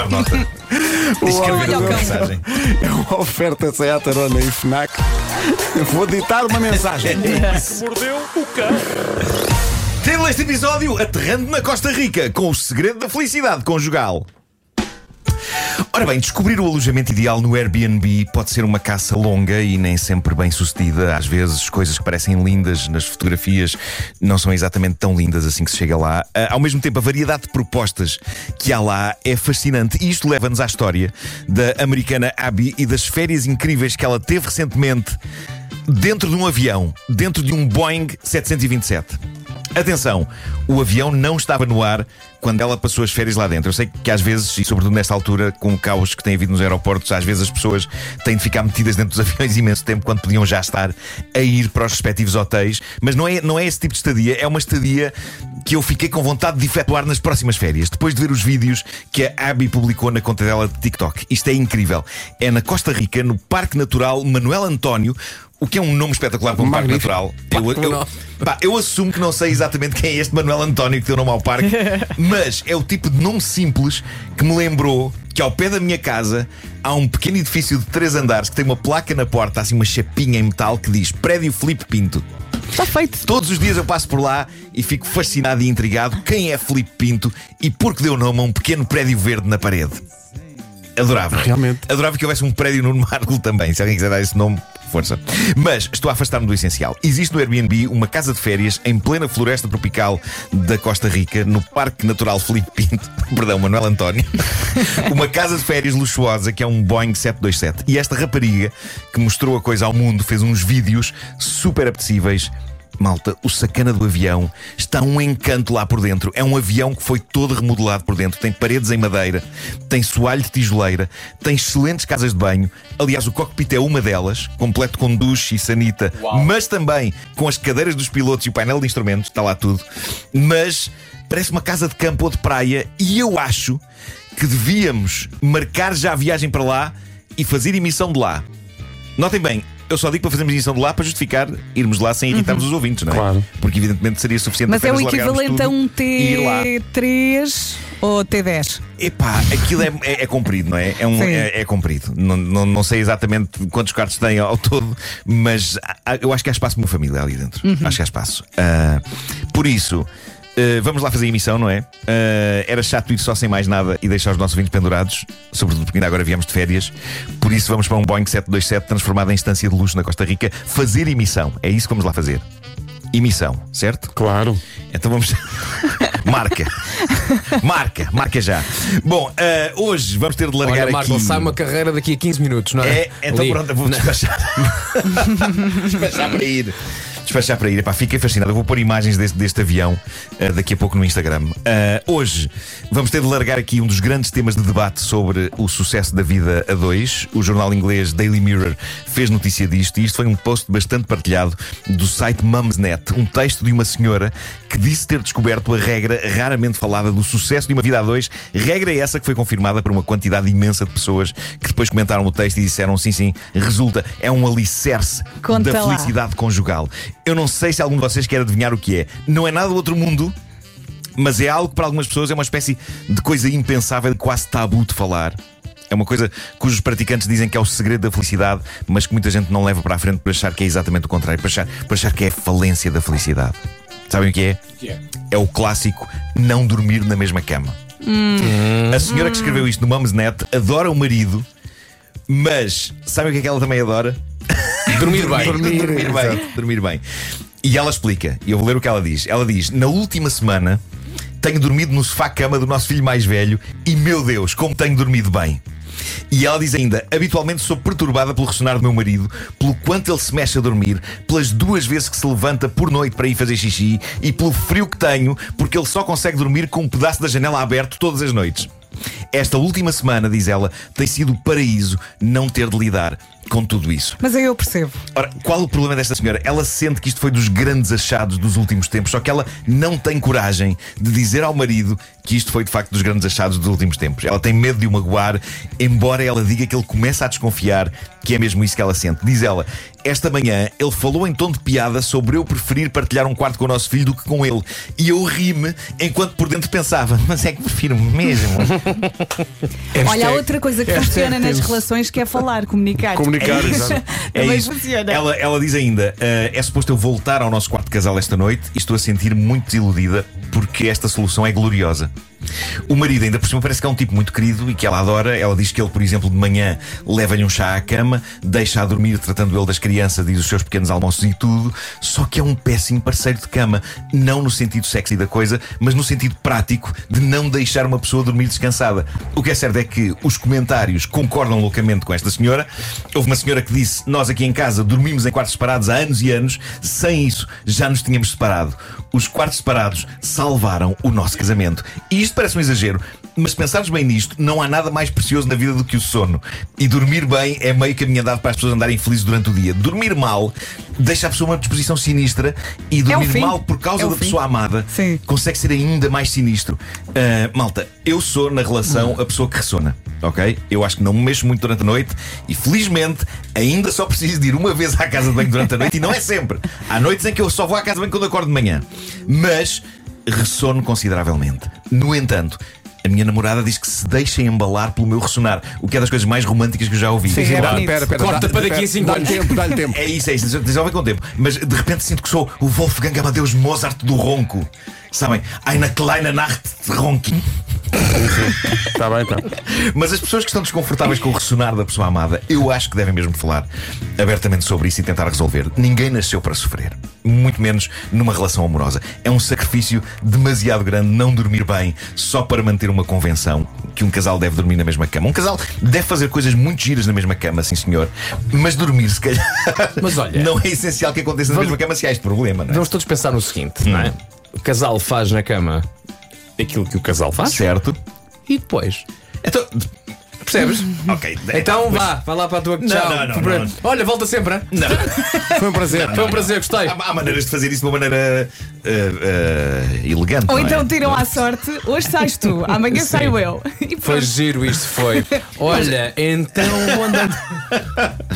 tomar nota. Escrever Olha uma mensagem. É uma oferta Seat Arona e FNAC. Vou ditar uma mensagem. Mordeu o cão. Título deste episódio: Aterrando na Costa Rica com o segredo da felicidade conjugal. Ora bem, descobrir o alojamento ideal no Airbnb pode ser uma caça longa e nem sempre bem sucedida. Às vezes, coisas que parecem lindas nas fotografias não são exatamente tão lindas assim que se chega lá. Ah, Ao mesmo tempo, a variedade de propostas que há lá é fascinante e isto leva-nos à história da americana Abby e das férias incríveis que ela teve recentemente dentro de um avião, dentro de um Boeing 727. Atenção, o avião não estava no ar quando ela passou as férias lá dentro. Eu sei que às vezes, e sobretudo nesta altura, com o caos que tem havido nos aeroportos, às vezes as pessoas têm de ficar metidas dentro dos aviões imenso tempo quando podiam já estar a ir para os respectivos hotéis. Mas não é, não é esse tipo de estadia, é uma estadia que eu fiquei com vontade de efetuar nas próximas férias, depois de ver os vídeos que a Abby publicou na conta dela de TikTok. Isto é incrível. É na Costa Rica, no Parque Natural Manuel António. O que é um nome espetacular para um parque Magnífico. natural. Eu, eu, pá, eu assumo que não sei exatamente quem é este Manuel António que deu nome ao parque, mas é o tipo de nome simples que me lembrou que ao pé da minha casa há um pequeno edifício de três andares que tem uma placa na porta, assim uma chapinha em metal que diz Prédio Filipe Pinto. Está feito. Todos os dias eu passo por lá e fico fascinado e intrigado quem é Filipe Pinto e por que deu nome a um pequeno prédio verde na parede. Adorava. Realmente. Adorava que houvesse um prédio no Marco também. Se alguém quiser dar esse nome, força. Mas estou a afastar-me do essencial. Existe no Airbnb uma casa de férias em plena floresta tropical da Costa Rica, no Parque Natural Filipe Pinto. Perdão, Manuel António. uma casa de férias luxuosa que é um Boeing 727. E esta rapariga que mostrou a coisa ao mundo fez uns vídeos super apetecíveis. Malta, o sacana do avião está um encanto lá por dentro. É um avião que foi todo remodelado por dentro. Tem paredes em madeira, tem soalho de tijoleira, tem excelentes casas de banho. Aliás, o cockpit é uma delas, completo com duche e sanita, mas também com as cadeiras dos pilotos e o painel de instrumentos, está lá tudo. Mas parece uma casa de campo ou de praia e eu acho que devíamos marcar já a viagem para lá e fazer emissão de lá. Notem bem, eu só digo para fazermos emissão de lá para justificar irmos lá sem irritarmos os ouvintes, não é? Claro. Porque evidentemente seria suficiente Mas é o apenas largarmos equivalente a tudo um e ir lá. T3 ou T10. Epá, aquilo é, é, é comprido, não é? É, um, Sim. é, é comprido. Não, não, não sei exatamente quantos quartos tem ao todo, mas há- eu acho que há espaço para uma família ali dentro. Uhum. Acho que há espaço. Ah, por isso. Ah, vamos lá fazer a emissão, não é? Ah, era chato ir só sem mais nada e deixar os nossos vinhos pendurados, sobretudo porque ainda agora viemos de férias. Por isso, vamos para um Boeing 727 transformado em instância de luxo na Costa Rica fazer emissão. É isso que vamos lá fazer. Emissão, certo? Claro. Então vamos. marca. Marca, marca já. Bom, ah, hoje vamos ter de largar Olha, Marco, aqui. sai uma carreira daqui a 15 minutos, não é? É, então pronto, vou despachar. despachar para ir. Despachar para ir. Epá, fiquei fascinado. Eu vou pôr imagens deste, deste avião ah, daqui a pouco no Instagram. Ah, hoje vamos ter de largar aqui um dos grandes temas de debate sobre o sucesso da vida a dois. O jornal inglês Daily Mirror fez notícia disto e isto foi um post bastante partilhado do site Mumsnet. Um texto de uma senhora que disse ter descoberto a regra raramente falada do sucesso de uma vida a dois. Regra essa que foi confirmada por uma quantidade imensa de pessoas que depois comentaram o texto e disseram sim, sim, resulta, é um alicerce Conta da lá. felicidade conjugal. Eu não sei se algum de vocês quer adivinhar o que é. Não é nada do outro mundo, mas é algo que para algumas pessoas é uma espécie de coisa impensável, quase tabu de falar. É uma coisa cujos praticantes dizem que é o segredo da felicidade, mas que muita gente não leva para a frente por achar que é exatamente o contrário, para achar, por achar que é a falência da felicidade. Sabem o que é? É o clássico não dormir na mesma cama. A senhora que escreveu isto no Mumsnet adora o marido, mas sabem o que é que ela também adora? Dormir bem. Dormir, dormir bem. Dormir bem. E ela explica, e eu vou ler o que ela diz. Ela diz: Na última semana tenho dormido no sofá-cama do nosso filho mais velho e, meu Deus, como tenho dormido bem. E ela diz ainda: habitualmente sou perturbada pelo ressonar do meu marido, pelo quanto ele se mexe a dormir, pelas duas vezes que se levanta por noite para ir fazer xixi e pelo frio que tenho, porque ele só consegue dormir com um pedaço da janela aberto todas as noites. Esta última semana, diz ela, tem sido paraíso não ter de lidar com tudo isso. Mas aí eu percebo. Ora, qual o problema desta senhora? Ela sente que isto foi dos grandes achados dos últimos tempos, só que ela não tem coragem de dizer ao marido que isto foi de facto dos grandes achados dos últimos tempos. Ela tem medo de o magoar, embora ela diga que ele começa a desconfiar que é mesmo isso que ela sente. Diz ela: Esta manhã ele falou em tom de piada sobre eu preferir partilhar um quarto com o nosso filho do que com ele. E eu ri-me enquanto por dentro pensava: Mas é que prefiro mesmo. Olha, há outra coisa que hashtag funciona nas relações que é falar, comunicar. Comunicar, É isso. É isso. Ela, ela diz ainda: "Ah, é suposto eu voltar ao nosso quarto de casal esta noite e estou a sentir muito desiludida porque esta solução é gloriosa. O marido, ainda por cima, parece que é um tipo muito querido e que ela adora. Ela diz que ele, por exemplo, de manhã leva-lhe um chá à cama, deixa a dormir, tratando ele das crianças e dos seus pequenos almoços e tudo. Só que é um péssimo parceiro de cama. Não no sentido sexy da coisa, mas no sentido prático de não deixar uma pessoa dormir descansada. O que é certo é que os comentários concordam loucamente com esta senhora. Houve uma senhora que disse: Nós aqui em casa dormimos em quartos separados há anos e anos, sem isso já nos tínhamos separado. Os quartos separados salvaram o nosso casamento. E isto parece um exagero, mas se pensarmos bem nisto, não há nada mais precioso na vida do que o sono. E dormir bem é meio caminho andado para as pessoas andarem felizes durante o dia. Dormir mal deixa a pessoa numa disposição sinistra e dormir fim. mal por causa É da fim. pessoa amada Sim. consegue ser ainda mais sinistro. Ah, malta, eu sou na relação a pessoa que ressona, ok? Eu acho que não me mexo muito durante a noite e felizmente ainda só preciso de ir uma vez à casa de banho durante a noite e não é sempre. Há noites em que eu só vou à casa de banho quando acordo de manhã. Mas ressono consideravelmente. No entanto. A minha namorada diz que se deixa embalar pelo meu ressonar, o que é das coisas mais românticas que eu já ouvi. Sim, é Espera, bonito. espera, espera. Corta Dá- para daqui a espera, cinco Dá-lhe anos. tempo, dá-lhe tempo. É isso, é isso, desenvolve com o tempo. Mas de repente sinto que sou o Wolfgang Amadeus Mozart do ronco. Sabem? Eine kleine Nacht de ronking. Está bem, então. Mas as pessoas que estão desconfortáveis com o ressonar da pessoa amada, eu acho que devem mesmo falar abertamente sobre isso e tentar resolver. Ninguém nasceu para sofrer, muito menos numa relação amorosa. É um sacrifício demasiado grande não dormir bem só para manter uma convenção que um casal deve dormir na mesma cama. Um casal deve fazer coisas muito giras na mesma cama, sim senhor, mas dormir, se calhar, Mas olha- não é essencial que aconteça na Vamos- mesma cama se há este problema, não é? Vamos todos pensar no seguinte, não é? O casal faz na cama aquilo que o casal faz Certo? e depois. Então, Percebes? ok. Então vá, vai lá para a tua Não, tchau. não, não, não. Olha, volta sempre. hein? Não. Foi um prazer. Foi um prazer, gostei. Há, há maneiras de fazer isso de uma maneira ah, ah, elegante. Ou não é? então tiram à sorte, hoje sais tu, amanhã Sim. saio eu. E Foi giro isto, foi. Olha, então.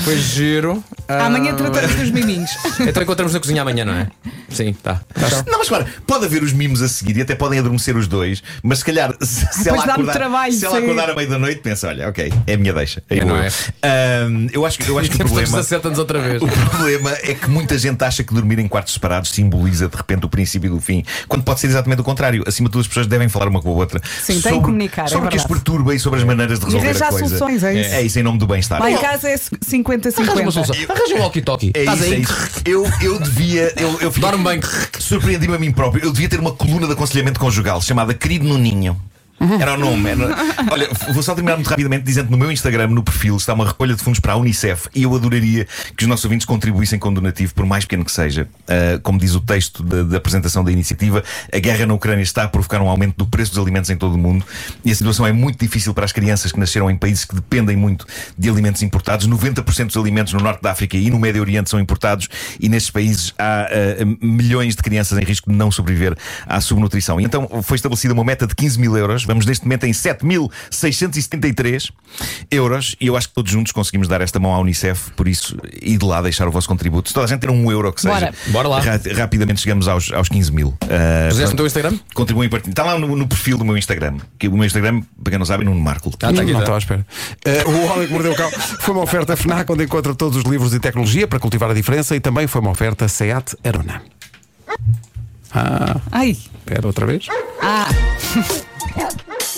Foi giro. Ah, Amanhã tratamos dos miminhos. Então encontramos na cozinha amanhã, não é? Sim, tá. Não, mas claro, pode haver os mimos a seguir e até podem adormecer os dois, mas se calhar, se, se ela depois dá-me acordar, trabalho, se ela sim. acordar à meia da noite, pensa: olha, ok, é a minha deixa. Aí É, vou não eu. é? Ahm, eu acho, que- eu acho que o problema. 17 anos outra vez. O problema é que muita gente acha que dormir em quartos separados simboliza de repente o princípio do fim, quando pode ser exatamente o contrário. Acima de tudo, as pessoas devem falar uma com a outra Sim, têm que comunicar, é sobre o que as verdade. perturba e sobre as maneiras de E resolver a arranjar coisa. soluções, é isso. É isso em nome do bem-estar. Lá em casa é Arranja uma 50-50. solução. Arranja um walkie-talkie. É Estás isso, é aí. isso. Eu, eu devia. Eu, eu fiquei- Dorme bem. Surpreendi-me a mim próprio. Eu devia ter uma coluna de aconselhamento conjugal chamada Querido Nuninho. Era o nome. era- Olha, vou só terminar muito rapidamente dizendo que no meu Instagram, no perfil, está uma recolha de fundos para a Unicef e eu adoraria que os nossos ouvintes contribuíssem com donativo, por mais pequeno que seja. Ah, como diz o texto da, apresentação da iniciativa, a guerra na Ucrânia está a provocar um aumento do preço dos alimentos em todo o mundo e a situação é muito difícil para as crianças que nasceram em países que dependem muito de alimentos importados. 90% dos alimentos no norte da África e no Médio Oriente são importados e nestes países há ah, milhões de crianças em risco de não sobreviver à subnutrição. E então foi estabelecida uma meta de 15 mil euros. Vamos neste momento em 7.673 euros e eu acho que todos juntos conseguimos dar esta mão à Unicef. Por isso, e de lá deixar o vosso contributo. Se toda a gente ter um euro que seja, Bora. Bora lá. ra- rapidamente chegamos aos, aos 15 mil. Ah, Puseste no teu Instagram? Contribuem para Está lá no, no perfil do meu Instagram. Que o meu Instagram, para quem não sabe, é Nuno Marco. Ah, tá aqui, não tá. estava à espera. Eh, o Homem que Mordeu o Cão foi uma oferta FNAC onde encontra todos os livros e tecnologia para cultivar a diferença e também foi uma oferta SEAT Arona. Ah, Ai, espera outra vez. ah,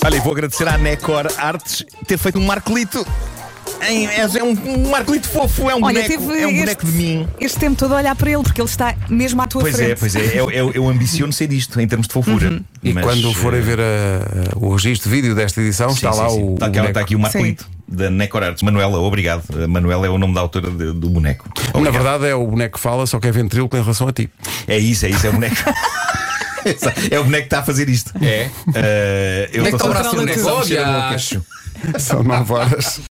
Olha, e vou agradecer à Necor Artes ter feito um marcolito. Em- É é um, um marcolito fofo, é um olha, boneco, é um este, boneco de mim. este tempo todo a olhar para ele, porque ele está mesmo à tua Pois frente. é, pois é. Eu, eu, eu ambiciono ser isto em termos de fofura. E Mas, quando forem eh, ver a- o registro de vídeo desta edição, sim, está sim, lá sim. o. Está o está aqui o marcolito da Necor Artes. Manuela, obrigado. Manuela é o nome da autora de- do boneco. Na Obrigado. verdade é o boneco que fala, só que é ventríloco em relação a ti. É isso, é isso, é o boneco. é o boneco que está a fazer isto. É. Eh, eu é estou o só- braço do boneco? Controla Olha, tudo. acho. São 9 horas.